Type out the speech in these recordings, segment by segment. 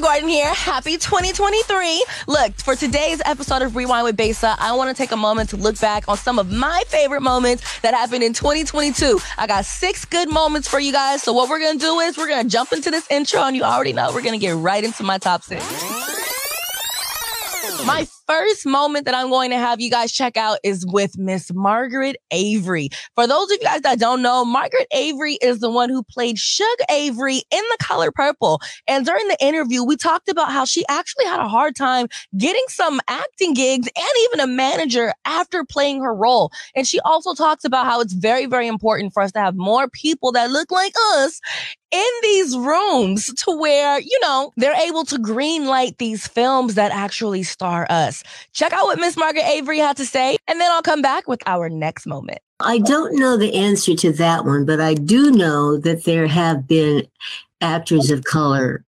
Gordon here. Happy 2023. Look, for today's episode of Rewind with Besa, I want to take a moment to look back on some of my favorite moments that happened in 2022. I got six good moments for you guys. So what we're going to do is we're going to jump into this intro and you already know we're going to get right into my top six. My first moment that I'm going to have you guys check out is with Miss Margaret Avery. For those of you guys that don't know, Margaret Avery is the one who played Shug Avery in The Color Purple. And during the interview, we talked about how she actually had a hard time getting some acting gigs and even a manager after playing her role. And she also talks about how it's very, very important for us to have more people that look like us in these rooms to where, you know, they're able to green light these films that actually star us. Check out what Miss Margaret Avery had to say, and then I'll come back with our next moment. I don't know the answer to that one, but I do know that there have been actors of color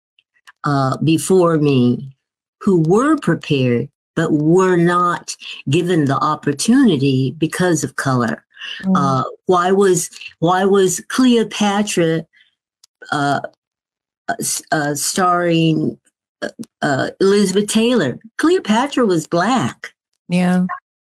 uh, before me who were prepared, but were not given the opportunity because of color. Mm. Uh, why was why was Cleopatra uh, uh, starring uh, Elizabeth Taylor. Cleopatra was black. Yeah.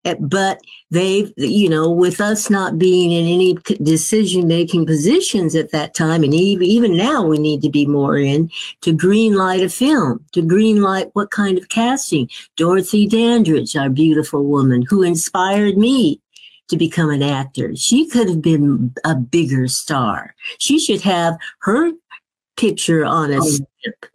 Eh, but they, you know, with us not being in any decision making positions at that time, and even, even now we need to be more in to green light a film, to green light what kind of casting. Dorothy Dandridge, our beautiful woman who inspired me to become an actor. She could have been a bigger star. She should have her picture on a oh. strip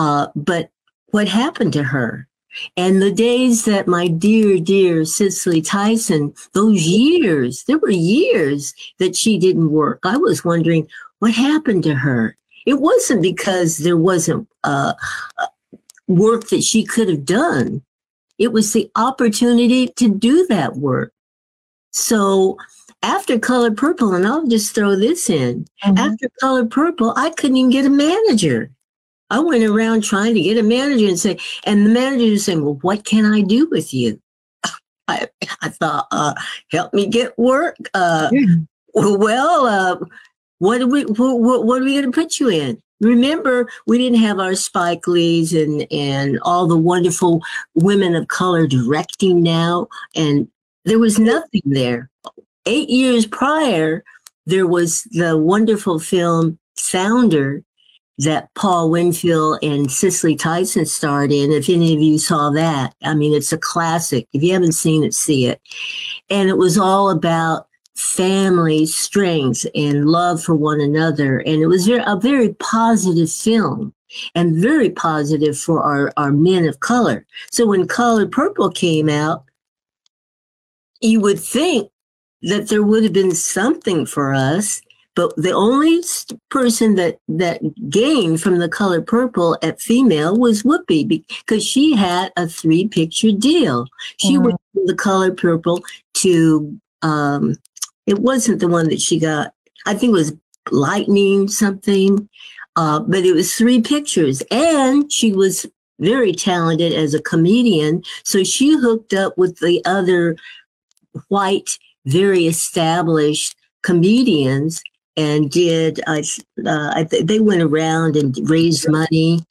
uh, but what happened to her? And the days that my dear, dear Cicely Tyson, those years, there were years that she didn't work. I was wondering what happened to her. It wasn't because there wasn't uh, work that she could have done. It was the opportunity to do that work. So after Color Purple, and I'll just throw this in, mm-hmm. after Color Purple, I couldn't even get a manager. I went around trying to get a manager and say, and the manager was saying, well, what can I do with you? I, I thought, uh, help me get work. Uh, yeah. Well, uh, what are we, what, what are we going to put you in? Remember, we didn't have our Spike Lees and, and all the wonderful women of color directing now. And there was nothing there. Eight years prior, there was the wonderful film Sounder that Paul Winfield and Cicely Tyson starred in. If any of you saw that, I mean, it's a classic. If you haven't seen it, see it. And it was all about family strength and love for one another. And it was a very positive film and very positive for our, our men of color. So when Color Purple came out, you would think that there would have been something for us but the only person that that gained from the color purple at female was Whoopi because she had a three picture deal. She mm-hmm. went from the color purple to um, it wasn't the one that she got. I think it was lightning something, uh, but it was three pictures, and she was very talented as a comedian. So she hooked up with the other white, very established comedians and did uh, uh, they went around and raised money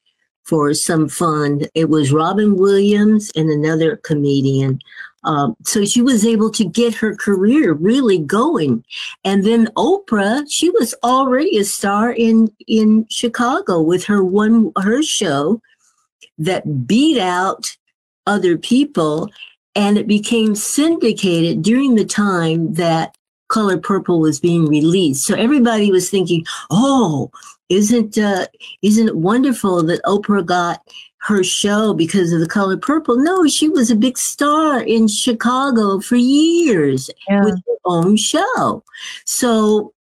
for some fund. It was Robin Williams and another comedian. Um, so she was able to get her career really going. And then Oprah, she was already a star in in Chicago with her one her show that beat out other people and it became syndicated during the time that color purple was being released. So everybody was thinking, "Oh, isn't uh, isn't it wonderful that Oprah got her show because of the color purple?" No, she was a big star in Chicago for years yeah. with her own show. So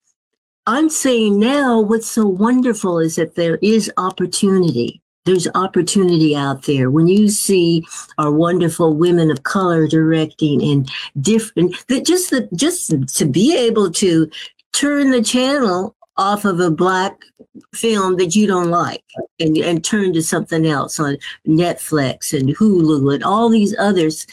I'm saying now, what's so wonderful is that there is opportunity there's opportunity out there. When you see our wonderful women of color directing and different, that just the, just to be able to turn the channel off of a black film that you don't like and, and turn to something else on Netflix and Hulu and all these others.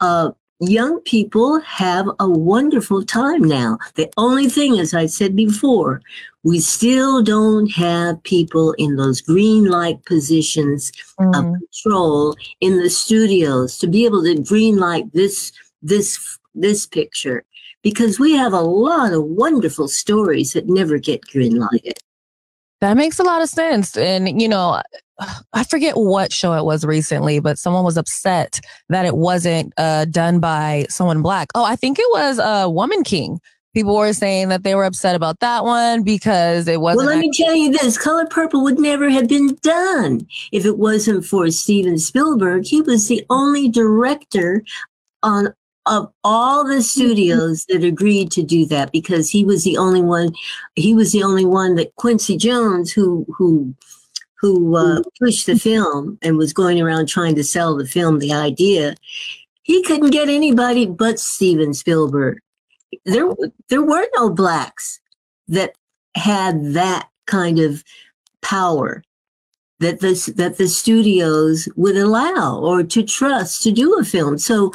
Uh, young people have a wonderful time now. The only thing, as I said before, we still don't have people in those green light positions mm. of control in the studios to be able to green light this this this picture because we have a lot of wonderful stories that never get green lighted. That makes a lot of sense. And, you know, I forget what show it was recently, but someone was upset that it wasn't uh, done by someone black. Oh, I think it was uh, Woman King. People were saying that they were upset about that one because it wasn't. Well, let me tell you this Color Purple would never have been done if it wasn't for Steven Spielberg. He was the only director on of all the studios that agreed to do that because he was the only one he was the only one that Quincy Jones who who who uh, pushed the film and was going around trying to sell the film the idea he couldn't get anybody but Steven Spielberg there there were no blacks that had that kind of power that the that the studios would allow or to trust to do a film so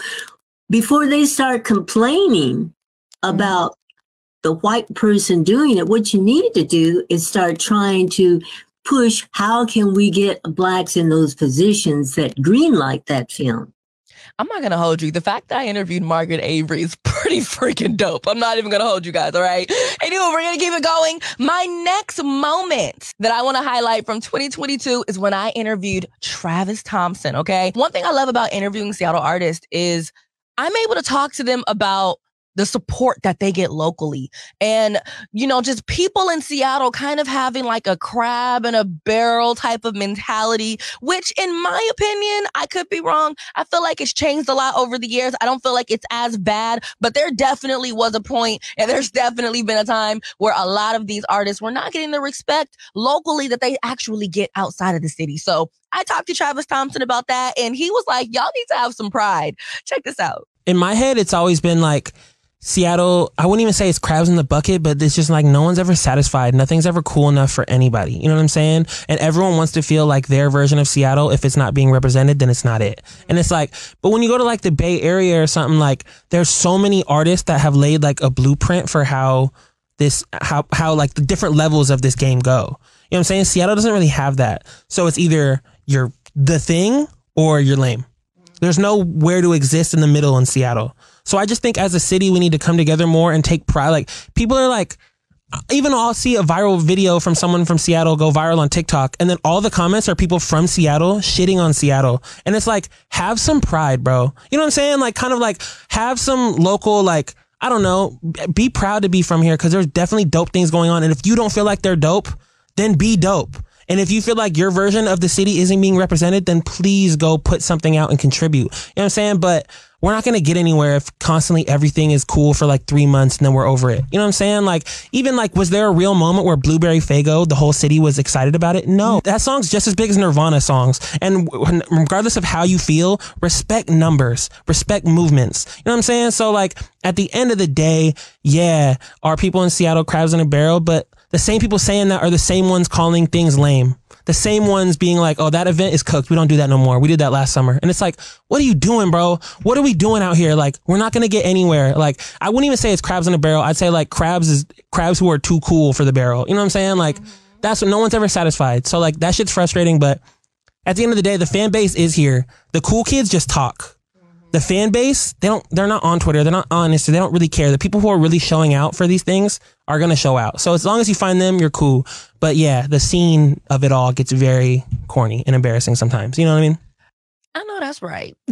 before they start complaining about the white person doing it, what you need to do is start trying to push how can we get blacks in those positions that greenlight that film. I'm not gonna hold you. The fact that I interviewed Margaret Avery is pretty freaking dope. I'm not even gonna hold you guys, all right? Anyway, we're gonna keep it going. My next moment that I wanna highlight from 2022 is when I interviewed Travis Thompson, okay? One thing I love about interviewing Seattle artists is I'm able to talk to them about the support that they get locally. And, you know, just people in Seattle kind of having like a crab in a barrel type of mentality, which in my opinion, I could be wrong. I feel like it's changed a lot over the years. I don't feel like it's as bad, but there definitely was a point and there's definitely been a time where a lot of these artists were not getting the respect locally that they actually get outside of the city. So I talked to Travis Thompson about that and he was like, y'all need to have some pride. Check this out. In my head, it's always been like, Seattle, I wouldn't even say it's crabs in the bucket, but it's just like no one's ever satisfied. Nothing's ever cool enough for anybody. You know what I'm saying? And everyone wants to feel like their version of Seattle. If it's not being represented, then it's not it. And it's like, but when you go to like the Bay Area or something, like there's so many artists that have laid like a blueprint for how this, how, how like the different levels of this game go. You know what I'm saying? Seattle doesn't really have that. So it's either you're the thing or you're lame. There's nowhere to exist in the middle in Seattle. So I just think as a city, we need to come together more and take pride. Like people are like, even I'll see a viral video from someone from Seattle go viral on TikTok, and then all the comments are people from Seattle shitting on Seattle. And it's like, have some pride, bro. You know what I'm saying? Like, kind of like have some local, like, I don't know, be proud to be from here because there's definitely dope things going on. And if you don't feel like they're dope, then be dope. And if you feel like your version of the city isn't being represented, then please go put something out and contribute. You know what I'm saying? But we're not going to get anywhere if constantly everything is cool for like three months and then we're over it. You know what I'm saying? Like, even like, was there a real moment where Blueberry Faygo, the whole city was excited about it? No, that song's just as big as Nirvana songs. And regardless of how you feel, respect numbers, respect movements. You know what I'm saying? So like, at the end of the day, yeah, are people in Seattle crabs in a barrel? But the same people saying that are the same ones calling things lame the same ones being like, oh, that event is cooked. We don't do that no more. We did that last summer. And it's like, what are you doing, bro? What are we doing out here? Like, we're not going to get anywhere. Like, I wouldn't even say it's crabs in a barrel. I'd say like crabs is crabs who are too cool for the barrel. You know what I'm saying? Like, that's what no one's ever satisfied. So like, that shit's frustrating. But at the end of the day, the fan base is here. The cool kids just talk the fan base, they don't, they're not on Twitter. They're not on Insta. They don't really care. The people who are really showing out for these things are going to show out. So as long as you find them, you're cool. But yeah, the scene of it all gets very corny and embarrassing sometimes. You know what I mean? I know that's right.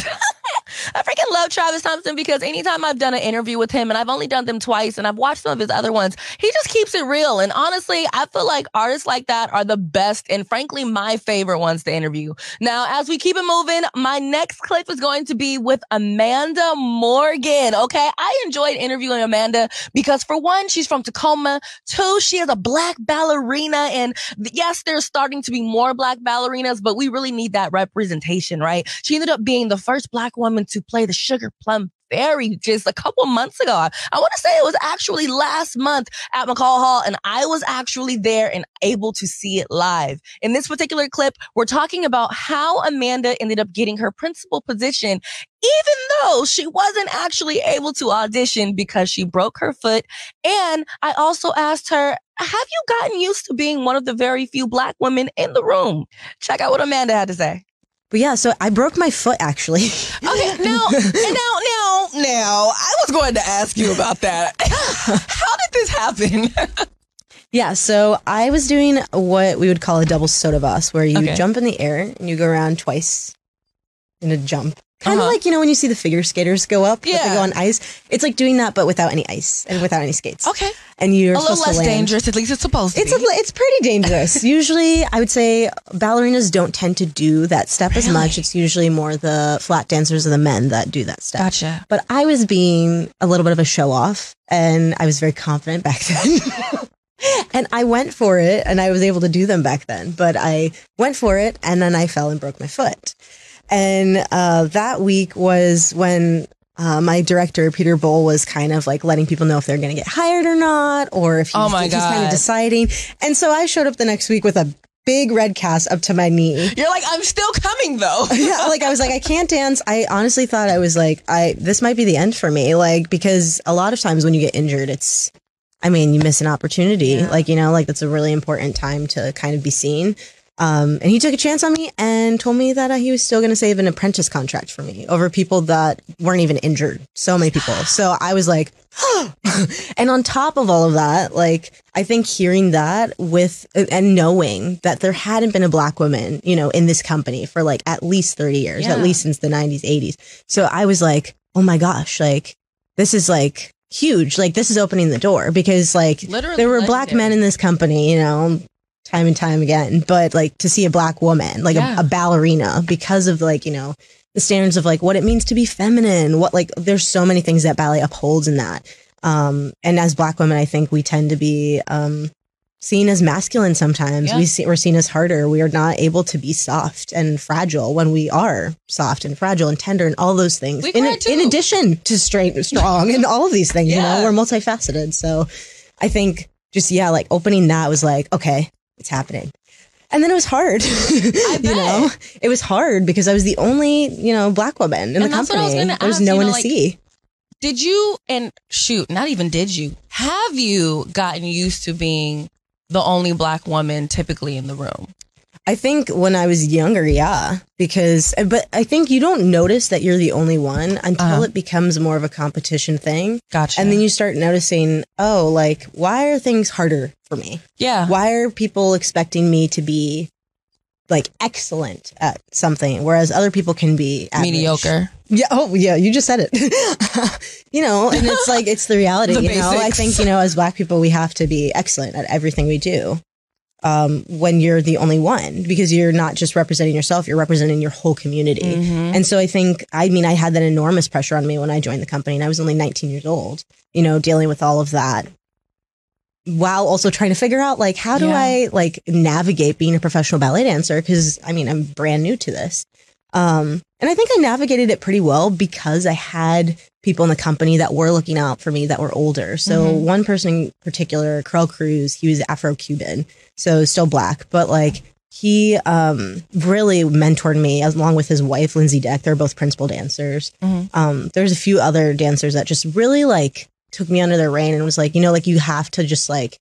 I freaking love Travis Thompson because anytime I've done an interview with him, and I've only done them twice, and I've watched some of his other ones, he just keeps it real. And honestly, I feel like artists like that are the best and frankly, my favorite ones to interview. Now, as we keep it moving, my next clip is going to be with Amanda Morgan. Okay. I enjoyed interviewing Amanda because for one, she's from Tacoma. Two, she is a black ballerina. And yes, there's starting to be more black ballerinas, but we really need that representation, right? She ended up being the first black woman to play the Sugar Plum Fairy just a couple months ago. I, I want to say it was actually last month at McCaw Hall, and I was actually there and able to see it live. In this particular clip, we're talking about how Amanda ended up getting her principal position, even though she wasn't actually able to audition because she broke her foot. And I also asked her, have you gotten used to being one of the very few black women in the room? Check out what Amanda had to say. But yeah, so I broke my foot actually. Okay, now, now, now, now, I was going to ask you about that. How did this happen? yeah, so I was doing what we would call a double saut de basque, where you Okay. jump in the air and you go around twice in a jump. Kind of Uh-huh. like, you know, when you see the figure skaters go up, but they Yeah. go on ice. It's like doing that, but without any ice and without any skates. okay, And you're a little less dangerous. At least it's supposed to It's be. a, it's pretty dangerous. usually, I would say ballerinas don't tend to do that step as much. It's usually more the flat dancers or the men that do that step. gotcha. But I was being a little bit of a show off, and I was very confident back then. and I went for it, and I was able to do them back then. But I went for it, and then I fell and broke my foot. And uh, that week was when uh, my director Peter Boal was kind of like letting people know if they're going to get hired or not, or if he's, Oh my he's kind of deciding. And so I showed up the next week with a big red cast up to my knee. You're like, I'm still coming though. yeah, like I was like, I can't dance. I honestly thought I was like, I this might be the end for me. Like because a lot of times when you get injured, it's, I mean, you miss an opportunity. Yeah. Like you know, like that's a really important time to kind of be seen. Um, and he took a chance on me and told me that uh, he was still going to save an apprentice contract for me over people that weren't even injured. So many people. So I was like, and on top of all of that, like I think hearing that with and knowing that there hadn't been a black woman, you know, in this company for like at least 30 years, Yeah. at least since the 90s, 80s. So I was like, oh my gosh, like this is like huge. Like this is opening the door because like Literally there were black men in this company, you know, time and time again, but like to see a black woman, like Yeah. a, a ballerina because of like, you know, the standards of like what it means to be feminine, what like there's so many things that ballet upholds in that. Um, and as black women, I think we tend to be, um, seen as masculine sometimes. Yeah. We see, we're seen as harder. We are not able to be soft and fragile when we are soft and fragile and tender and all those things. We in, in addition to straight, strong and all of these things, you know, we're multifaceted. So I think just, yeah, like opening that was like, okay, it's happening. And then it was hard. I you know, it was hard because I was the only, you know, black woman in And the that's what I was company. gonna There was no you one know, to like- see. Did you and shoot, not even did you, have you gotten used to being the only black woman typically in the room? I think when I was younger, yeah, because but I think you don't notice that you're the only one until Uh-huh. it becomes more of a competition thing, Gotcha. and then you start noticing, oh, like why are things harder for me? yeah. Why are people expecting me to be like excellent at something, whereas other people can be average? Mediocre. Yeah. Oh, yeah. You just said it. you know, and it's like it's the reality. The you know, I think you know, as Black people, we have to be excellent at everything we do. Um, when you're the only one, because you're not just representing yourself, you're representing your whole community. Mhm. And so I think, I mean, I had that enormous pressure on me when I joined the company, and I was only 19 years old. You know, dealing with all of that, while also trying to figure out like how do Yeah. I like navigate being a professional ballet dancer? Because I mean, I'm brand new to this. Um, and I think I navigated it pretty well because I had people in the company that were looking out for me that were older. So Mhm. one person in particular, Karel Cruz, he was Afro Cuban, so still black, but like he um, really mentored me along with his wife, Lindsi Dec. They're both principal dancers. Mhm. Um, there's a few other dancers that just really like took me under their reign and was like, you know, like you have to just like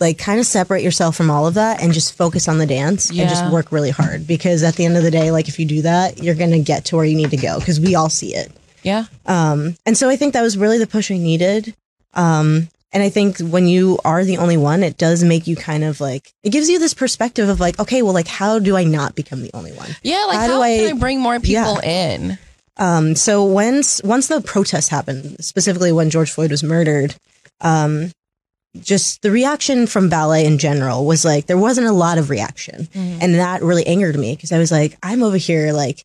like kind of separate yourself from all of that and just focus on the dance and just work really hard because at the end of the day like if you do that you're going to get to where you need to go because we all see it Yeah. um and so i think that was really the push i needed um and i think when you are the only one it does make you kind of like it gives you this perspective of like okay well like how do i not become the only one Yeah. Like, How how, do can I- I bring more people in? um, so once once the protests happened, specifically when George Floyd was murdered, um, just the reaction from ballet in general was like there wasn't a lot of reaction, Mhm. and that really angered me because I was like, I'm over here like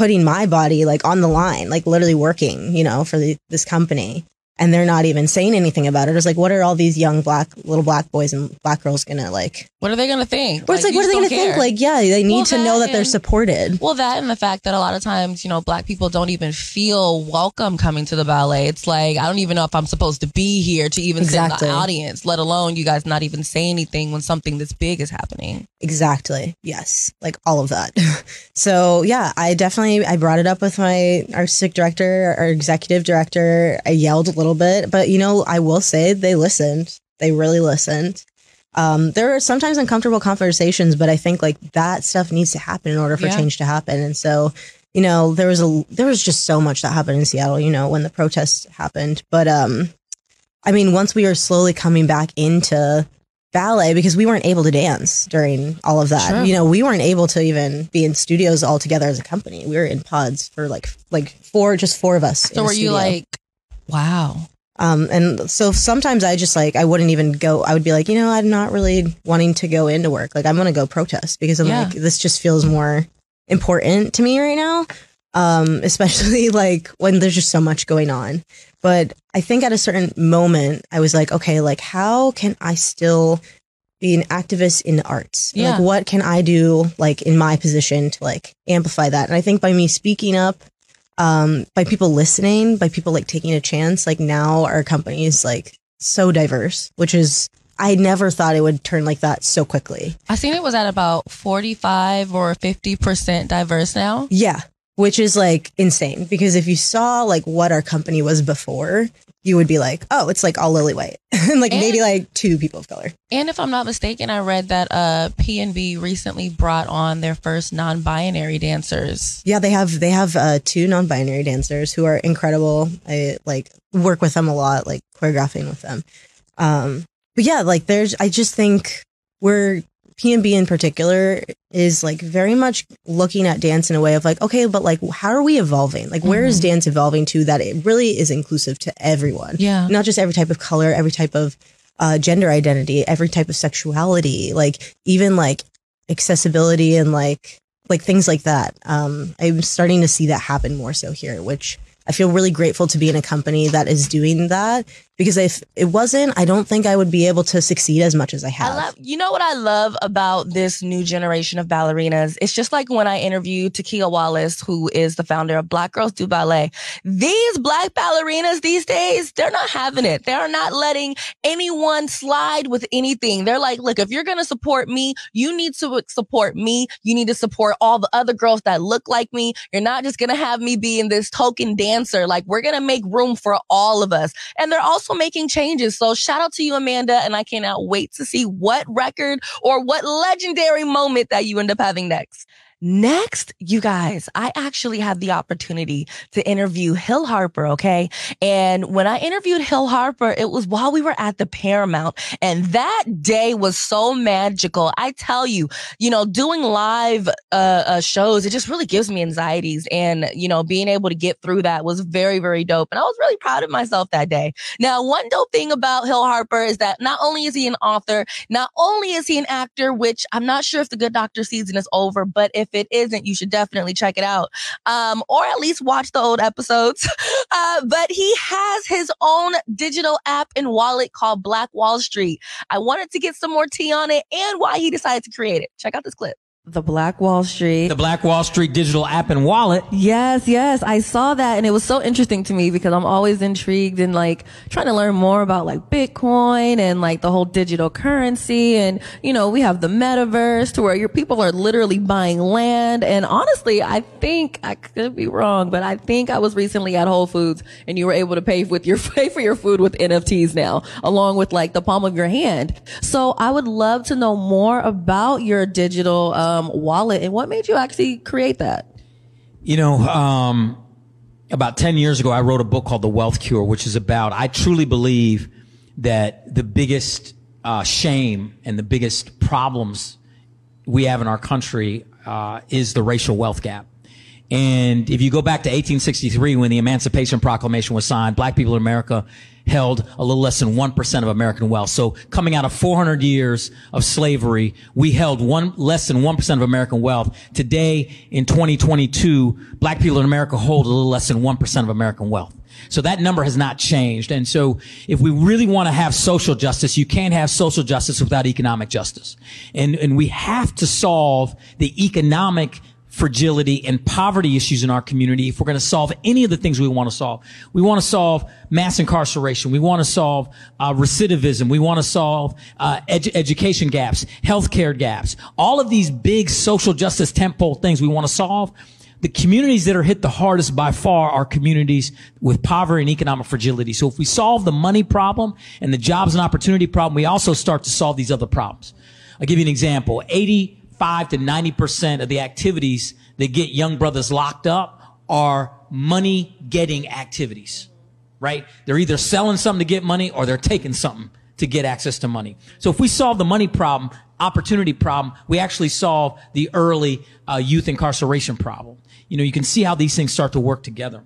putting my body like on the line, like literally working, you know, for the, this company. and they're not even saying anything about it. It's like, what are all these young black little black boys and black girls gonna like? What are they gonna think? Or it's like, you what are they gonna think? Like, yeah, they need Well, to know that they're supported. Well, that and the fact that a lot of times, you know, black people don't even feel welcome coming to the ballet. It's like, I don't even know if I'm supposed to be here to even sit in the audience, let alone you guys not even say anything when something this big is happening. Exactly. Yes. Like all of that. so yeah, I definitely I brought it up with my artistic director, our executive director. I yelled a little bit, but you know, I will say they listened. They really listened. Um, there are sometimes uncomfortable conversations, but I think like that stuff needs to happen in order for Yeah. change to happen. And so, you know, there was a there was just so much that happened in Seattle, you know, when the protests happened. But um I mean, once we are slowly coming back into ballet because we weren't able to dance during all of that. Sure. You know, we weren't able to even be in studios all together as a company. We were in pods for like like four, just four of us. So were you like, wow. Um, and so sometimes I just like I wouldn't even go. I would be like, you know, I'm not really wanting to go into work. Like I'm gonna go protest because I'm Yeah. like this just feels more important to me right now. Um, especially like when there's just so much going on. But I think at a certain moment I was like, okay, like how can I still be an activist in the arts? Yeah. Like what can I do like in my position to like amplify that? And I think by me speaking up um, by people listening, by people like taking a chance. Like now our company is like so diverse, which is I never thought it would turn like that so quickly. I think it was at about 45 or 50% diverse now. Yeah, which is like insane because if you saw like what our company was before, you would be like, oh, it's like all lily white and like maybe like two people of color. And if I'm not mistaken, I read that uh, P&B recently brought on their first non-binary dancers. Yeah, they have they have uh, two non-binary dancers who are incredible. I like work with them a lot, like choreographing with them. Um, but yeah, like there's I just think we're P and B in particular is like very much looking at dance in a way of like, okay, but like how are we evolving? Like where is dance evolving to that it really is inclusive to everyone? Yeah. Not just every type of color, every type of uh, gender identity, every type of sexuality, like even like accessibility and like like things like that. Um, I'm starting to see that happen more so here, which I feel really grateful to be in a company that is doing that because if it wasn't, I don't think I would be able to succeed as much as I have. I love, you know what I love about this new generation of ballerinas? It's just like when I interviewed Takia Wallace, who is the founder of Black Girls Do Ballet. These black ballerinas these days, they're not having it. They're not letting anyone slide with anything. They're like, look, if you're going to support me, you need to support me. You need to support all the other girls that look like me. You're not just going to have me being this token dancer. Like we're going to make room for all of us. And they're also making changes. So shout out to you, Amanda. And I cannot wait to see what record or what legendary moment that you end up having next. Next, you guys, I actually had the opportunity to interview Hill Harper, okay? And when I interviewed Hill Harper, it was while we were at the Paramount. And that day was so magical. I tell you, you know, doing live uh, uh, shows, it just really gives me anxieties. And, you know, being able to get through that was very, very dope. And I was really proud of myself that day. Now, one dope thing about Hill Harper is that not only is he an author, not only is he an actor, which I'm not sure if the Good Doctor season is over, but if it isn't, you should definitely check it out. Um, or at least watch the old episodes. Uh, but he has his own digital app and wallet called Black Wall Street. I wanted to get some more tea on it and why he decided to create it. Check out this clip. The Black Wall Street. The Black Wall Street digital app and wallet. Yes, yes. I saw that and it was so interesting to me because I'm always intrigued and like trying to learn more about like Bitcoin and like the whole digital currency. And, you know, we have the metaverse to where your people are literally buying land. And honestly, I think I could be wrong, but I think I was recently at Whole Foods and you were able to pay with your, pay for your food with NFTs now, along with like the palm of your hand. So I would love to know more about your digital, uh, um, wallet and what made you actually create that? You know, um, about 10 years ago, I wrote a book called The Wealth Cure, which is about, I truly believe that the biggest uh, shame and the biggest problems we have in our country uh, is the racial wealth gap. And if you go back to 1863 when the Emancipation Proclamation was signed, black people in America held a little less than 1% of American wealth. So coming out of 400 years of slavery, we held one, less than 1% of American wealth. Today, in 2022, black people in America hold a little less than 1% of American wealth. So that number has not changed. And so if we really want to have social justice, you can't have social justice without economic justice. And, and we have to solve the economic fragility and poverty issues in our community if we're going to solve any of the things we want to solve. We want to solve mass incarceration. We want to solve uh, recidivism. We want to solve uh, edu- education gaps, healthcare gaps, all of these big social justice tentpole things we want to solve. The communities that are hit the hardest by far are communities with poverty and economic fragility. So if we solve the money problem and the jobs and opportunity problem, we also start to solve these other problems. I'll give you an example. 85 to 90% of the activities that get young brothers locked up are money getting activities, right? They're either selling something to get money or they're taking something to get access to money. So if we solve the money problem, opportunity problem, we actually solve the early uh, youth incarceration problem. You know, you can see how these things start to work together.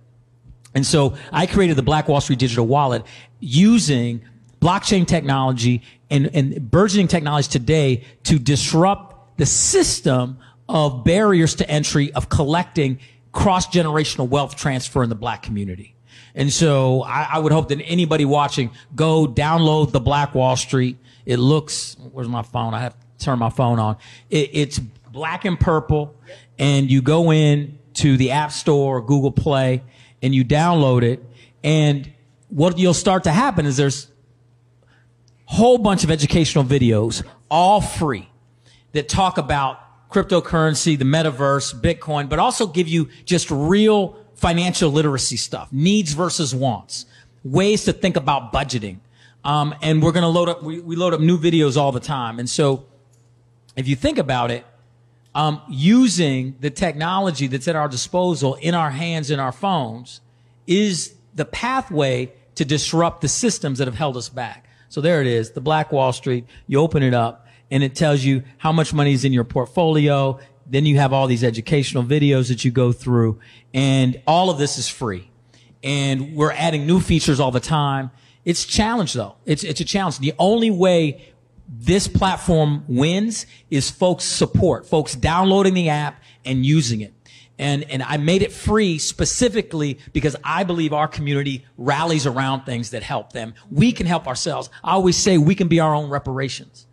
And so I created the Black Wall Street Digital Wallet using blockchain technology and, and burgeoning technology today to disrupt the system of barriers to entry of collecting cross generational wealth transfer in the black community. And so I, I, would hope that anybody watching go download the Black Wall Street. It looks, where's my phone? I have to turn my phone on. It, it's black and purple and you go in to the App Store or Google Play and you download it. And what you'll start to happen is there's whole bunch of educational videos, all free, that talk about cryptocurrency, the metaverse, Bitcoin, but also give you just real financial literacy stuff, needs versus wants, ways to think about budgeting. Um, and we're going to load up, we, we load up new videos all the time. And so if you think about it, um, using the technology that's at our disposal in our hands, in our phones, is the pathway to disrupt the systems that have held us back. So there it is, the Black Wall Street. You open it up and it tells you how much money is in your portfolio. Then you have all these educational videos that you go through and all of this is free. And we're adding new features all the time. It's a challenge though. It's, it's a challenge. The only way this platform wins is folks support, folks downloading the app and using it. And, and I made it free specifically because I believe our community rallies around things that help them. We can help ourselves. I always say we can be our own reparations.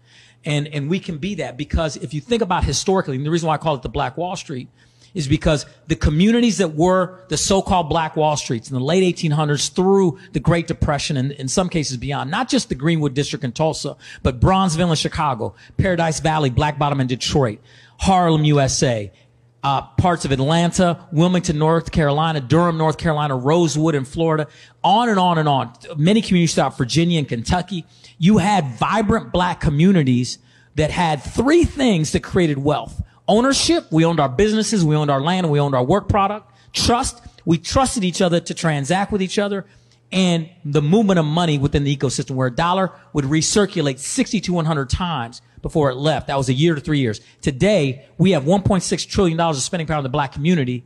And, and we can be that because if you think about historically, and the reason why I call it the Black Wall Street is because the communities that were the so-called Black Wall Streets in the late 1800s through the Great Depression and in some cases beyond, not just the Greenwood District in Tulsa, but Bronzeville in Chicago, Paradise Valley, Black Bottom in Detroit, Harlem, USA, uh, parts of Atlanta, Wilmington, North Carolina, Durham, North Carolina, Rosewood in Florida, on and on and on. Many communities throughout Virginia and Kentucky. You had vibrant black communities that had three things that created wealth ownership. We owned our businesses. We owned our land. We owned our work product. Trust. We trusted each other to transact with each other and the movement of money within the ecosystem where a dollar would recirculate 60 to 100 times before it left. That was a year to three years. Today, we have $1.6 trillion of spending power in the black community,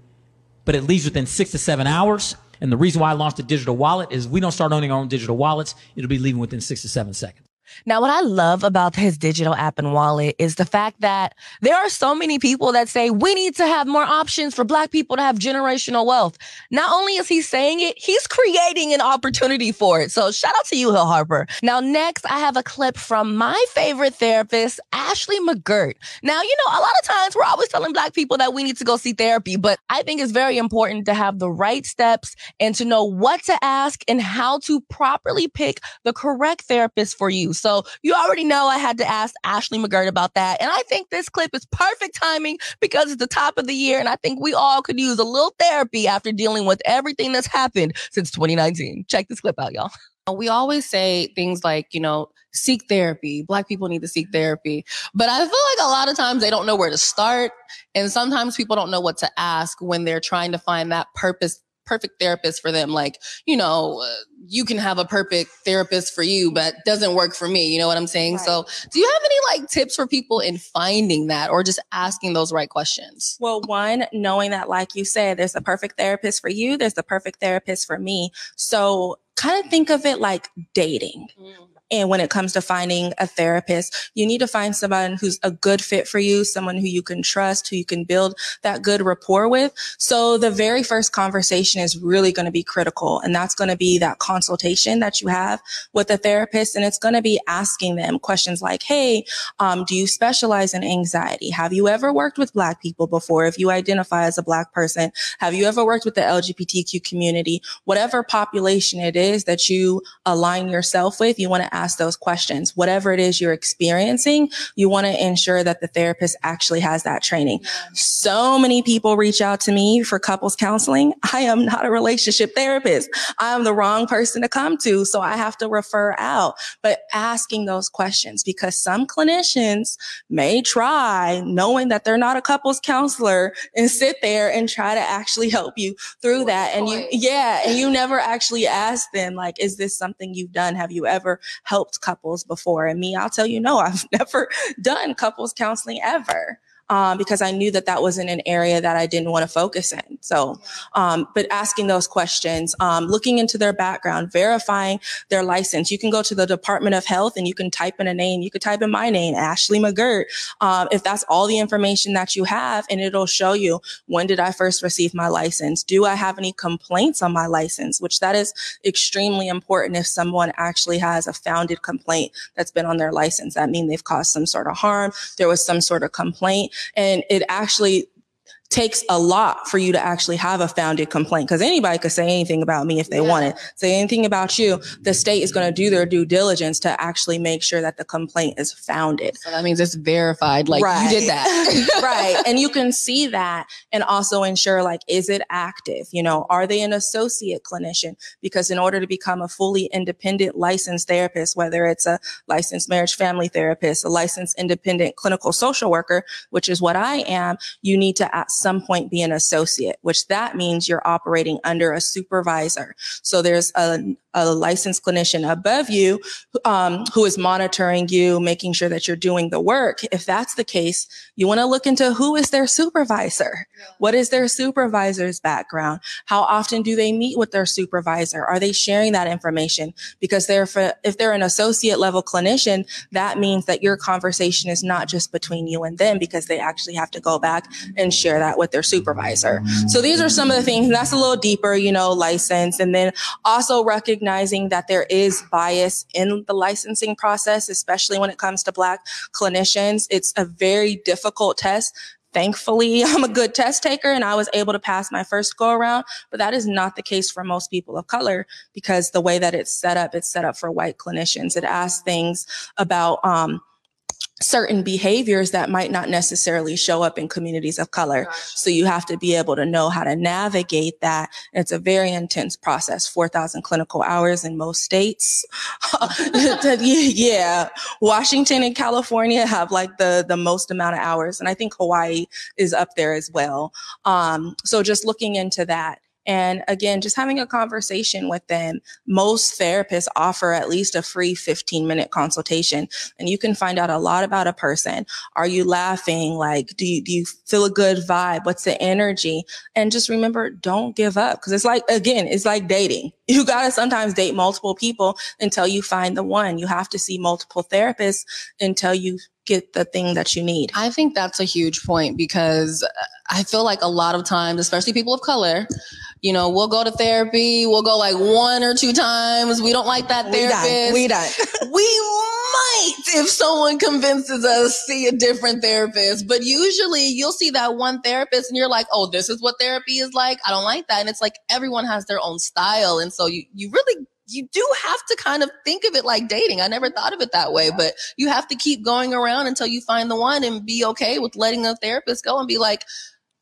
but it leaves within six to seven hours. And the reason why I launched a digital wallet is we don't start owning our own digital wallets. It'll be leaving within six to seven seconds. Now, what I love about his digital app and wallet is the fact that there are so many people that say we need to have more options for black people to have generational wealth. Not only is he saying it, he's creating an opportunity for it. So shout out to you, Hill Harper. Now, next, I have a clip from my favorite therapist, Ashley McGirt. Now, you know, a lot of times we're always telling black people that we need to go see therapy, but I think it's very important to have the right steps and to know what to ask and how to properly pick the correct therapist for you. So you already know I had to ask Ashley McGirt about that. And I think this clip is perfect timing because it's the top of the year. And I think we all could use a little therapy after dealing with everything that's happened since 2019. Check this clip out, y'all. We always say things like, you know, seek therapy. Black people need to seek therapy. But I feel like a lot of times they don't know where to start. And sometimes people don't know what to ask when they're trying to find that purpose perfect therapist for them. Like, you know, uh, you can have a perfect therapist for you, but doesn't work for me. You know what I'm saying? Right. So, do you have any like tips for people in finding that or just asking those right questions? Well, one, knowing that, like you said, there's a perfect therapist for you, there's a perfect therapist for me. So, kind of think of it like dating. Mm and when it comes to finding a therapist, you need to find someone who's a good fit for you, someone who you can trust, who you can build that good rapport with. So the very first conversation is really going to be critical. And that's going to be that consultation that you have with a therapist. And it's going to be asking them questions like, Hey, um, do you specialize in anxiety? Have you ever worked with black people before? If you identify as a black person, have you ever worked with the LGBTQ community? Whatever population it is that you align yourself with, you want to ask those questions. Whatever it is you're experiencing, you want to ensure that the therapist actually has that training. So many people reach out to me for couples counseling. I am not a relationship therapist. I am the wrong person to come to. So I have to refer out, but asking those questions because some clinicians may try knowing that they're not a couples counselor and sit there and try to actually help you through that. And you, yeah, and you never actually ask them, like, is this something you've done? Have you ever helped couples before? And me, I'll tell you, no, I've never done couples counseling ever. Um, because I knew that that wasn't an area that I didn't want to focus in. So, um, but asking those questions, um, looking into their background, verifying their license. You can go to the Department of Health and you can type in a name. You could type in my name, Ashley McGirt. Um, if that's all the information that you have, and it'll show you when did I first receive my license? Do I have any complaints on my license? Which that is extremely important if someone actually has a founded complaint that's been on their license. That means they've caused some sort of harm. There was some sort of complaint and it actually takes a lot for you to actually have a founded complaint because anybody could say anything about me if they yeah. wanted. Say anything about you the state is going to do their due diligence to actually make sure that the complaint is founded. So that means it's verified like right. you did that. Right. And you can see that and also ensure like is it active? You know are they an associate clinician? Because in order to become a fully independent licensed therapist whether it's a licensed marriage family therapist a licensed independent clinical social worker which is what i am you need to ask some point be an associate, which that means you're operating under a supervisor. So there's a, a licensed clinician above you um, who is monitoring you, making sure that you're doing the work. If that's the case, you want to look into who is their supervisor? What is their supervisor's background? How often do they meet with their supervisor? Are they sharing that information? Because they're for, if they're an associate level clinician, that means that your conversation is not just between you and them because they actually have to go back and share that with their supervisor. So these are some of the things, that's a little deeper, you know, license. And then also recognizing that there is bias in the licensing process, especially when it comes to Black clinicians. It's a very difficult test thankfully I'm a good test taker and I was able to pass my first go around, but that is not the case for most people of color because the way that it's set up, it's set up for white clinicians. It asks things about, um, certain behaviors that might not necessarily show up in communities of color. So you have to be able to know how to navigate that. It's a very intense process, 4,000 clinical hours in most states. yeah. Washington and California have like the, the most amount of hours. And I think Hawaii is up there as well. Um, so just looking into that. And again, just having a conversation with them. Most therapists offer at least a free 15 minute consultation and you can find out a lot about a person. Are you laughing? Like, do you, do you feel a good vibe? What's the energy? And just remember, don't give up. Cause it's like, again, it's like dating. You gotta sometimes date multiple people until you find the one. You have to see multiple therapists until you get the thing that you need. I think that's a huge point because uh, I feel like a lot of times, especially people of color, you know, we'll go to therapy. We'll go like one or two times. We don't like that therapist. We done. We, we might, if someone convinces us, see a different therapist. But usually you'll see that one therapist and you're like, oh, this is what therapy is like. I don't like that. And it's like everyone has their own style. And so you, you really you do have to kind of think of it like dating. I never thought of it that way, but you have to keep going around until you find the one and be okay with letting a therapist go and be like,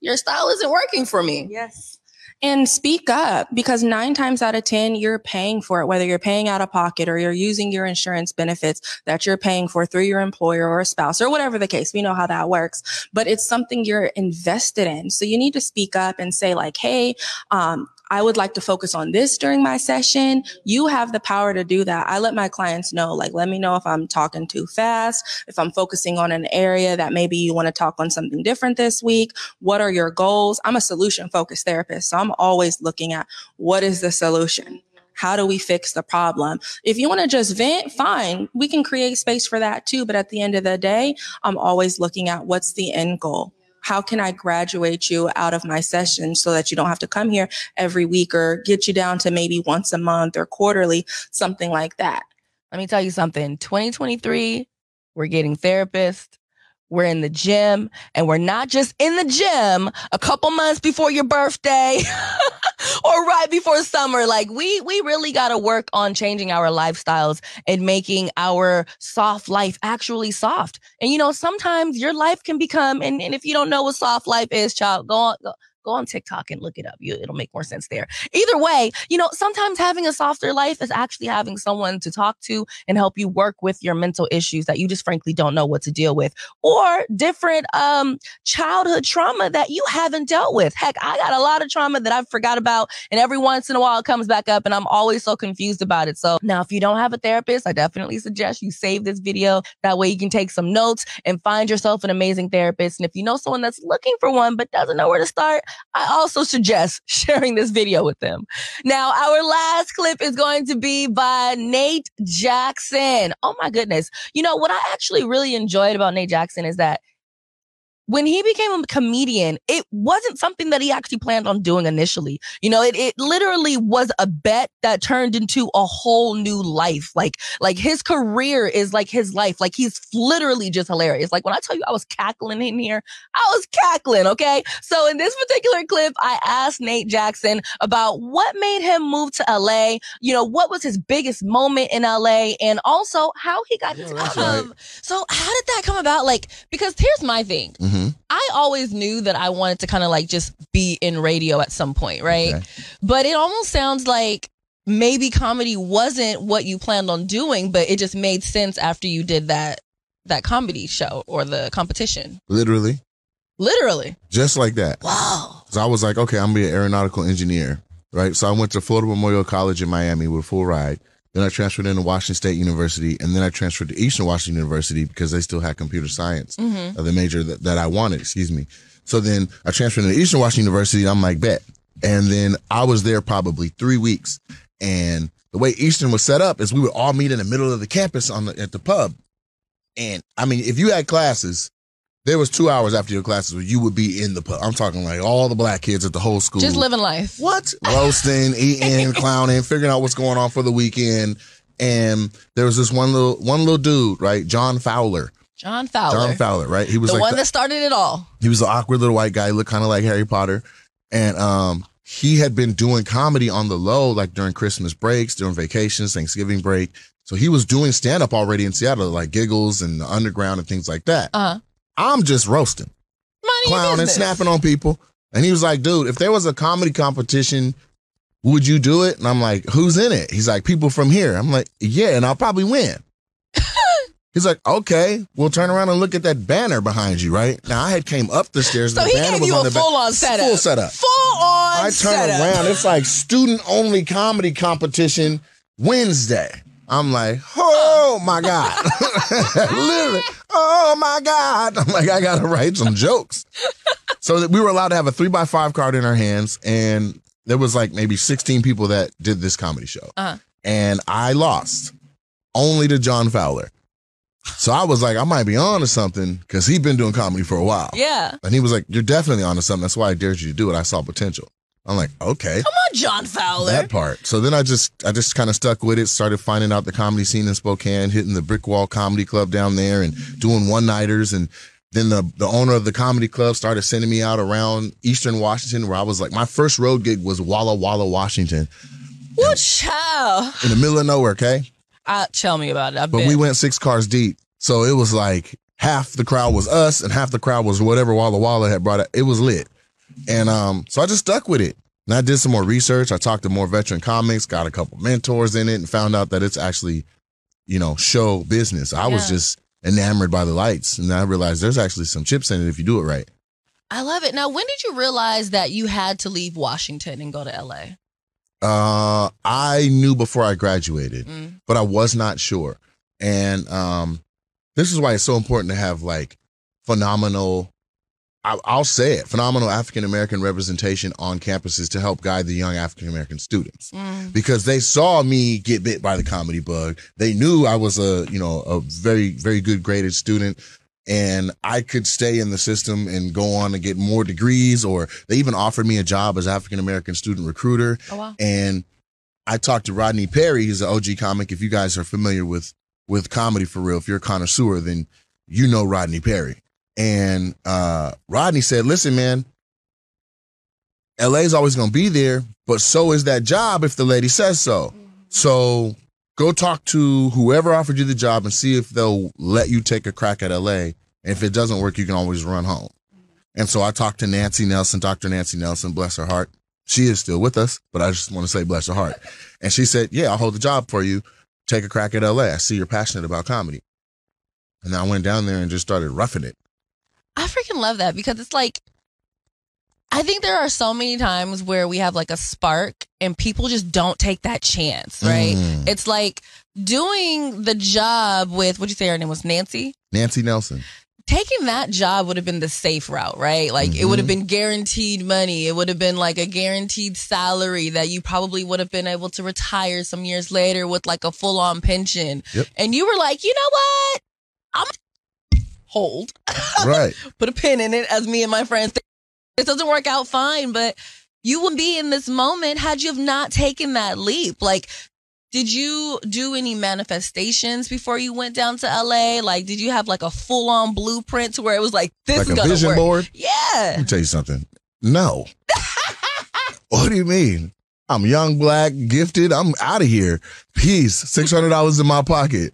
your style isn't working for me. Yes and speak up because nine times out of 10, you're paying for it, whether you're paying out of pocket or you're using your insurance benefits that you're paying for through your employer or a spouse or whatever the case. We know how that works, but it's something you're invested in. So you need to speak up and say like, Hey, um, I would like to focus on this during my session. You have the power to do that. I let my clients know, like, let me know if I'm talking too fast, if I'm focusing on an area that maybe you want to talk on something different this week. What are your goals? I'm a solution focused therapist. So I'm always looking at what is the solution? how do we fix the problem? If you want to just vent, fine. We can create space for that too. But at the end of the day, I'm always looking at what's the end goal. How can I graduate you out of my session so that you don't have to come here every week or get you down to maybe once a month or quarterly, something like that? Let me tell you something. 2023, we're getting therapists. We're in the gym and we're not just in the gym a couple months before your birthday or right before summer. Like we, we really got to work on changing our lifestyles and making our soft life actually soft. And you know, sometimes your life can become, and, and if you don't know what soft life is, child, go on, go, go on TikTok and look it up. You, it'll make more sense there. Either way, you know, sometimes having a softer life is actually having someone to talk to and help you work with your mental issues that you just frankly don't know what to deal with or different um childhood trauma that you haven't dealt with. Heck, I got a lot of trauma that I forgot about and every once in a while it comes back up and I'm always so confused about it. So now if you don't have a therapist, I definitely suggest you save this video. That way you can take some notes and find yourself an amazing therapist. And if you know someone that's looking for one but doesn't know where to start, I also suggest sharing this video with them. Now, our last clip is going to be by Nate Jackson. Oh my goodness. You know, what I actually really enjoyed about Nate Jackson is that when he became a comedian, it wasn't something that he actually planned on doing initially. You know, it, it literally was a bet that turned into a whole new life. Like, like his career is like his life. Like he's literally just hilarious. Like when I tell you I was cackling in here, I was cackling. Okay. So in this particular clip, I asked Nate Jackson about what made him move to LA. You know, what was his biggest moment in LA and also how he got into that's um, right. So how did that come about? Like, because here's my thing. Mm-hmm. Always knew that I wanted to kind of like just be in radio at some point, right? Okay. But it almost sounds like maybe comedy wasn't what you planned on doing, but it just made sense after you did that that comedy show or the competition. Literally, Literally. just like that. Wow. So I was like, okay, I'm gonna be an aeronautical engineer, right? So I went to Florida Memorial College in Miami with a full ride. Then I transferred into Washington State University, and then I transferred to Eastern Washington University because they still had computer science, Mhm. uh, the major that, that I wanted. Excuse me. So then I transferred into Eastern Washington University. And I'm like, bet. And then I was there probably three weeks. And the way Eastern was set up is we would all meet in the middle of the campus on the, at the pub. And I mean, if you had classes, there was two hours after your classes where you would be in the pub. I'm talking like all the black kids at the whole school. Just living life. What? Roasting, eating, clowning, figuring out what's going on for the weekend. And there was this one little one little dude, right? John Fowler. John Fowler. John Fowler, right? He was the like one the- that started it all. he was an awkward little white guy, He looked kind of like Harry Potter. And um, he had been doing comedy on the low, like during Christmas breaks, during vacations, Thanksgiving break. So he was doing stand up already in Seattle, like giggles and the underground and things like that. Uh-huh. I'm just roasting, Money clowning, business. snapping on people. And he was like, dude, if there was a comedy competition, would you do it? And I'm like, who's in it? He's like, people from here. I'm like, yeah, and I'll probably win. He's like, okay, we'll turn around and look at that banner behind you, right? Now I had came up the stairs. So the he banner gave was you on a full on setup. Full setup. Full on I turn setup. around. It's like student only comedy competition Wednesday. I'm like, oh my God. Literally, oh my God. I'm like, I got to write some jokes. So that we were allowed to have a three by five card in our hands. And there was like maybe 16 people that did this comedy show. Uh-huh. And I lost only to John Fowler. So I was like, I might be on to something because he'd been doing comedy for a while. Yeah. And he was like, You're definitely onto something. That's why I dared you to do it. I saw potential. I'm like, okay. Come on, John Fowler. That part. So then I just I just kind of stuck with it, started finding out the comedy scene in Spokane, hitting the Brick Wall Comedy Club down there and doing one nighters and then the the owner of the comedy club started sending me out around Eastern Washington where I was like my first road gig was Walla Walla, Washington, What child? in the middle of nowhere, okay? Uh, tell me about it. I've But been. we went six cars deep. So it was like half the crowd was us and half the crowd was whatever Walla Walla had brought it. It was lit. And um, so I just stuck with it. And I did some more research. I talked to more veteran comics, got a couple mentors in it, and found out that it's actually, you know, show business. I was just enamored by the lights. And I realized there's actually some chips in it if you do it right. I love it. Now, when did you realize that you had to leave Washington and go to LA? Uh, I knew before I graduated, Mm. but I was not sure. And um, this is why it's so important to have like phenomenal I'll say it, phenomenal African American representation on campuses to help guide the young African American students Mm. because they saw me get bit by the comedy bug. They knew I was a, you know, a very, very good graded student and I could stay in the system and go on and get more degrees or they even offered me a job as African American student recruiter. Oh wow. And I talked to Rodney Perry, he's an OG comic. If you guys are familiar with with comedy for real, if you're a connoisseur, then you know Rodney Perry. And uh Rodney said, listen, man, LA's always gonna be there, but so is that job if the lady says so. So go talk to whoever offered you the job and see if they'll let you take a crack at LA. And if it doesn't work, you can always run home. And so I talked to Nancy Nelson, Dr. Nancy Nelson, bless her heart. She is still with us, but I just want to say bless her heart. And she said, Yeah, I'll hold the job for you. Take a crack at LA. I see you're passionate about comedy. And I went down there and just started roughing it. I freaking love that because it's like I think there are so many times where we have like a spark and people just don't take that chance, right? Mm. It's like doing the job with what you say her name was Nancy. Nancy Nelson. Taking that job would have been the safe route, right? Like it would have been guaranteed money. It would have been like a guaranteed salary that you probably would have been able to retire some years later with like a full on pension. Yep. And you were like, you know what? I'm hold. Right. put a pin in it as me and my friends think it doesn't work out fine but you wouldn't be in this moment had you have not taken that leap like did you do any manifestations before you went down to LA? Like, did you have like a full on blueprint to where it was like, this like is a gonna vision work? board? Let Yeah. me tell you something. No. what do you mean? I'm young, black, gifted. I'm out of here. Peace. Six hundred dollars in my pocket.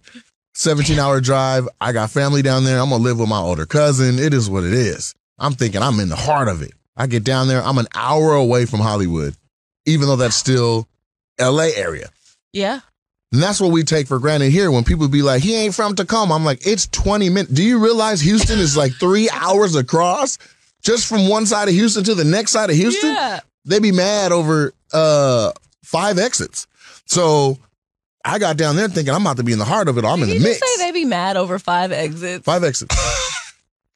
Seventeen hour drive. I got family down there. I'm gonna live with my older cousin. It is what it is. I'm thinking I'm in the heart of it. I get down there. I'm an hour away from Hollywood, even though that's still L.A. area. Yeah. And that's what we take for granted here. When people be like, he ain't from Tacoma, I'm like, it's 20 minutes. Do you realize Houston is like three hours across just from one side of Houston to the next side of Houston? Yeah. They be mad over uh five exits. So I got down there thinking I'm about to be in the heart of it. all. I'm in the mix. say they be mad over five exits? Five exits.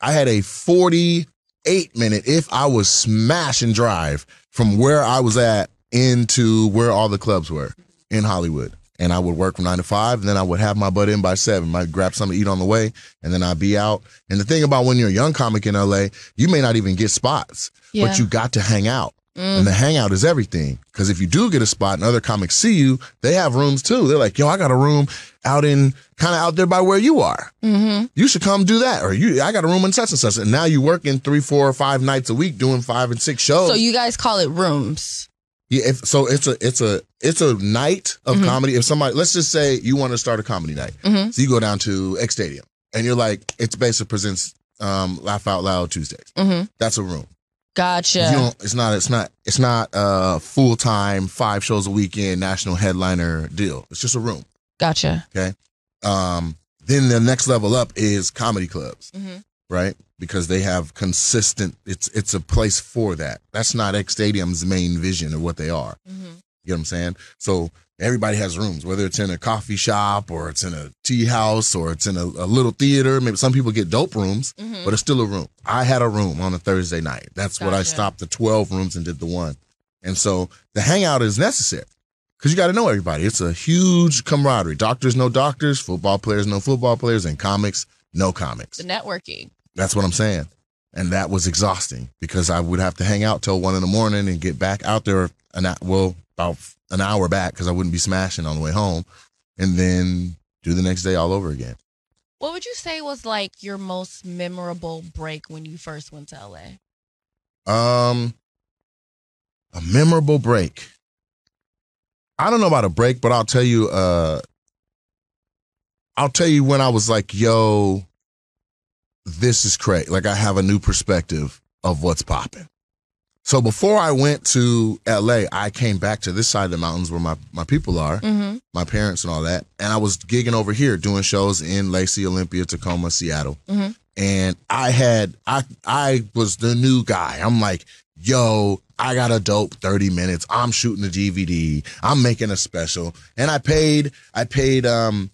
I had a 48 minute, if I was smash and drive from where I was at into where all the clubs were in Hollywood. And I would work from nine to five, and then I would have my butt in by seven. I'd grab something to eat on the way, and then I'd be out. And the thing about when you're a young comic in LA, you may not even get spots, Yeah. but you got to hang out. Mm. And the hangout is everything. Because if you do get a spot and other comics see you, they have rooms too. They're like, yo, I got a room out in kind of out there by where you are. Mm-hmm. You should come do that. Or you, I got a room in such and such. And now you work in three, four, or five nights a week doing five and six shows. So you guys call it rooms. yeah, if, so it's a it's a it's a night of Mhm. comedy. If somebody, let's just say you want to start a comedy night, Mhm. so you go down to X Stadium and you're like, it's basically presents um, Laugh Out Loud Tuesdays. Mm-hmm. That's a room. Gotcha. You don't, it's not. It's not. It's not a full time five shows a weekend national headliner deal. It's just a room. Gotcha. Okay. Um. Then the next level up is comedy clubs, Mm-hmm. right? Because they have consistent. It's it's a place for that. That's not X Stadium's main vision of what they are. Mm-hmm. You know what I'm saying? So everybody has rooms, whether it's in a coffee shop or it's in a tea house or it's in a, a little theater. Maybe some people get dope rooms, Mhm. but it's still a room. I had a room on a Thursday night. That's what I stopped the 12 rooms and did the one. And so the hangout is necessary because you got to know everybody. It's a huge camaraderie. Doctors no doctors, football players no football players, and comics no comics. The networking. That's what I'm saying. And that was exhausting because I would have to hang out till one in the morning and get back out there an well about an hour back because I wouldn't be smashing on the way home, and then do the next day all over again. What would you say was like your most memorable break when you first went to LA? Um, a memorable break. I don't know about a break, but I'll tell you. Uh, I'll tell you when I was like, "Yo, this is crazy." Like I have a new perspective of what's popping. So before I went to LA, I came back to this side of the mountains where my, my people are, Mm-hmm. my parents and all that. And I was gigging over here doing shows in Lacey, Olympia, Tacoma, Seattle. Mhm. And I had I I was the new guy. I'm like, yo, I got a dope 30 minutes. I'm shooting a DVD. I'm making a special. And I paid I paid um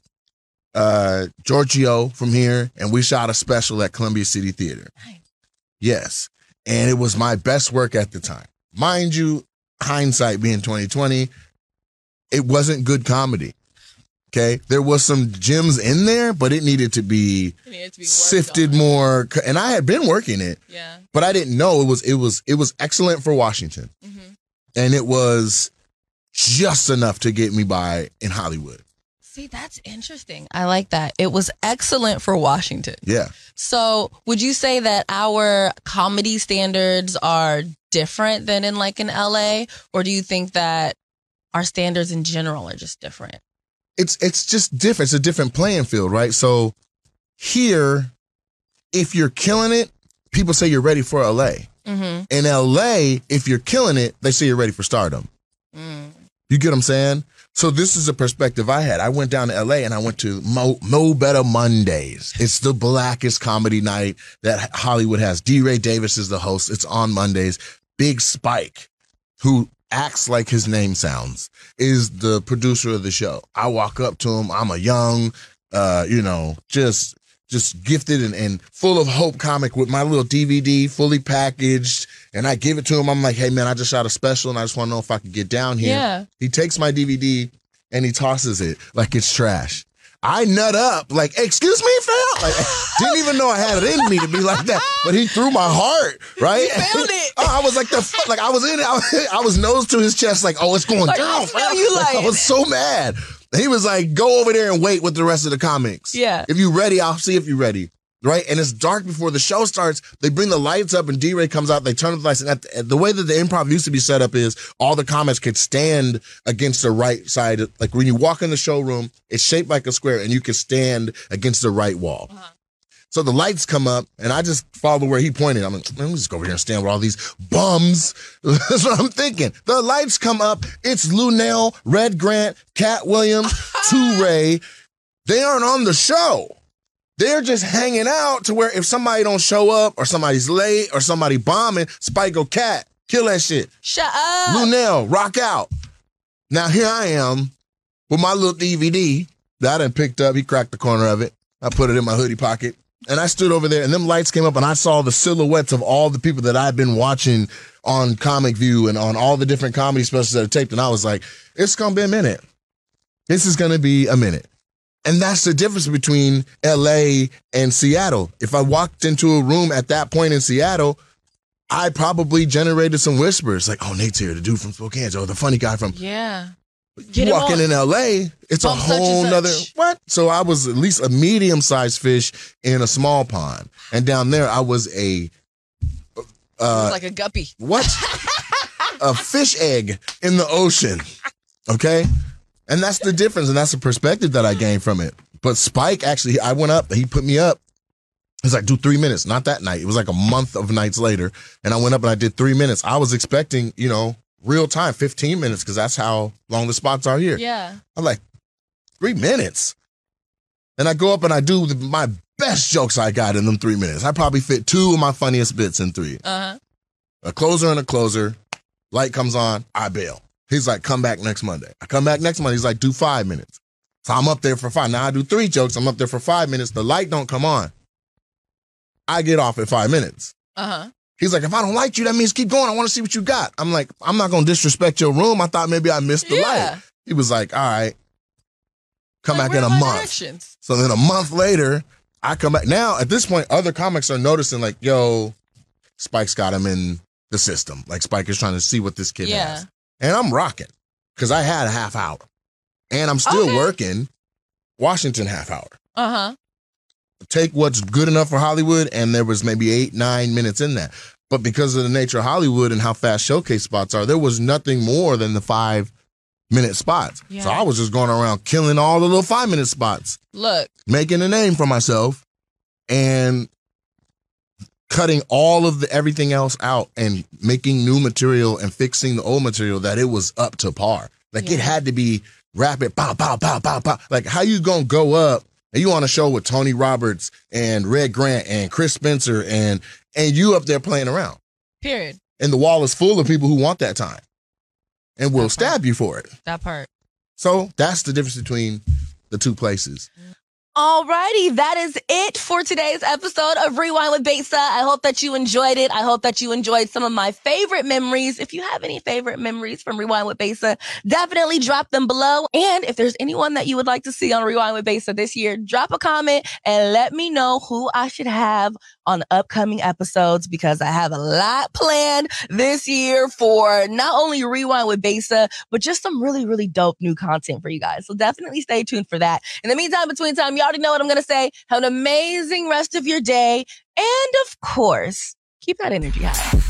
uh Giorgio from here and we shot a special at Columbia City Theater. Nice. Yes. And it was my best work at the time. Mind you, hindsight being 2020, it wasn't good comedy. Okay. There was some gems in there, but it needed to be, sifted more. And I had been working it, Yeah. but I didn't know it was, it was, it was excellent for Washington. And it was just enough to get me by in Hollywood. See, that's interesting. I like that. It was excellent for Washington. Yeah. So, would you say that our comedy standards are different than in like in LA, or do you think that our standards in general are just different? it's it's just different. It's a different playing field, right? So here, if you're killing it, people say you're ready for LA. Mm-hmm. In LA, if you're killing it, they say you're ready for stardom. You get what I'm saying? So this is a perspective I had. I went down to LA and I went to Mo, Mo Better Mondays. It's the blackest comedy night that Hollywood has. D. Ray Davis is the host. It's on Mondays. Big Spike, who acts like his name sounds, is the producer of the show. I walk up to him. I'm a young, uh, you know, just just gifted and, and full of hope comic with my little DVD fully packaged. And I give it to him. I'm like, hey man, I just shot a special and I just want to know if I could get down here. Yeah. He takes my DVD and he tosses it like it's trash. I nut up like, excuse me, fam. Like, didn't even know I had it in me to be like that. But he threw my heart, right? Found it. Oh, I was like the fuck, like I was in it. I was, nose to his chest, like, oh, it's going Like, down. Fam. you Like, I was so mad. He was like, go over there and wait with the rest of the comics. Yeah. If you ready, I'll see if you're ready. Right. And it's dark before the show starts. They bring the lights up and D Ray comes out. They turn the lights. And the, the way that the improv used to be set up is all the comics could stand against the right side. Like when you walk in the showroom, it's shaped like a square and you can stand against the right wall. Uh-huh. So the lights come up, and I just follow where he pointed. I'm like, let me just go over here and stand with all these bums. That's what I'm thinking. The lights come up. It's Luenell, Red Grant, Katt Williams, Two Ray. They aren't on the show. They're just hanging out to where if somebody don't show up or somebody's late or somebody bombing, Spike go cat, kill that shit. Shut up. Luenell, rock out. Now here I am with my little DVD that I done picked up. He cracked the corner of it. I put it in my hoodie pocket. And I stood over there and them lights came up and I saw the silhouettes of all the people that I've been watching on Comic View and on all the different comedy specials that are taped. And I was like, it's gonna be a minute. This is gonna be a minute. And that's the difference between LA and Seattle. If I walked into a room at that point in Seattle, I probably generated some whispers like, oh, Nate's here, the dude from Spokane, or the funny guy from Yeah. walking in LA, it's Bump a whole nother what? So I was at least a medium sized fish in a small pond. And down there I was a uh like a guppy. what? a fish egg in the ocean. Okay? And that's the difference, and that's the perspective that I gained from it. But Spike actually, I went up, he put me up. He's like, do three minutes. Not that night. It was like a month of nights later. And I went up and I did three minutes. I was expecting, you know, real time, 15 minutes, because that's how long the spots are here. Yeah. I'm like, three minutes. And I go up and I do the, my best jokes I got in them three minutes. I probably fit two of my funniest bits in three. Uh huh. A closer and a closer. Light comes on, I bail. He's like, come back next Monday. I come back next Monday. He's like, do five minutes. So I'm up there for five. Now I do three jokes. I'm up there for five minutes. The light don't come on. I get off at five minutes. Uh huh. He's like, if I don't like you, that means keep going. I want to see what you got. I'm like, I'm not going to disrespect your room. I thought maybe I missed the Yeah. light. He was like, all right, come Like, back in a month. directions? So then a month later, I come back. Now, at this point, other comics are noticing, like, yo, Spike's got him in the system. Like, Spike is trying to see what this kid Yeah. has. And I'm rocking because I had a half hour. And I'm still Okay. working Washington half hour. Uh huh. Take what's good enough for Hollywood, and there was maybe eight, nine minutes in that. But because of the nature of Hollywood and how fast showcase spots are, there was nothing more than the five minute spots. Yeah. So I was just going around killing all the little five minute spots Look. making a name for myself and cutting all of the everything else out and making new material and fixing the old material that it was up to par. Like it had to be rapid, pow, pow, pow, pow, pow. Like how you gonna go up and you on a show with Tony Roberts and Red Grant and Chris Spencer and and you up there playing around. Period. And the wall is full of people who want that time and will stab you for it. That part. So that's the difference between the two places. Mm-hmm. Alrighty, that is it for today's episode of Rewind with Besa. I hope that you enjoyed it. I hope that you enjoyed some of my favorite memories. If you have any favorite memories from Rewind with Besa, definitely drop them below. And if there's anyone that you would like to see on Rewind with Besa this year, drop a comment and let me know who I should have on upcoming episodes because I have a lot planned this year for not only Rewind with Besa, but just some really, really dope new content for you guys. So definitely stay tuned for that. In the meantime, between time, you already know what I'm going to say. Have an amazing rest of your day. And of course, keep that energy high.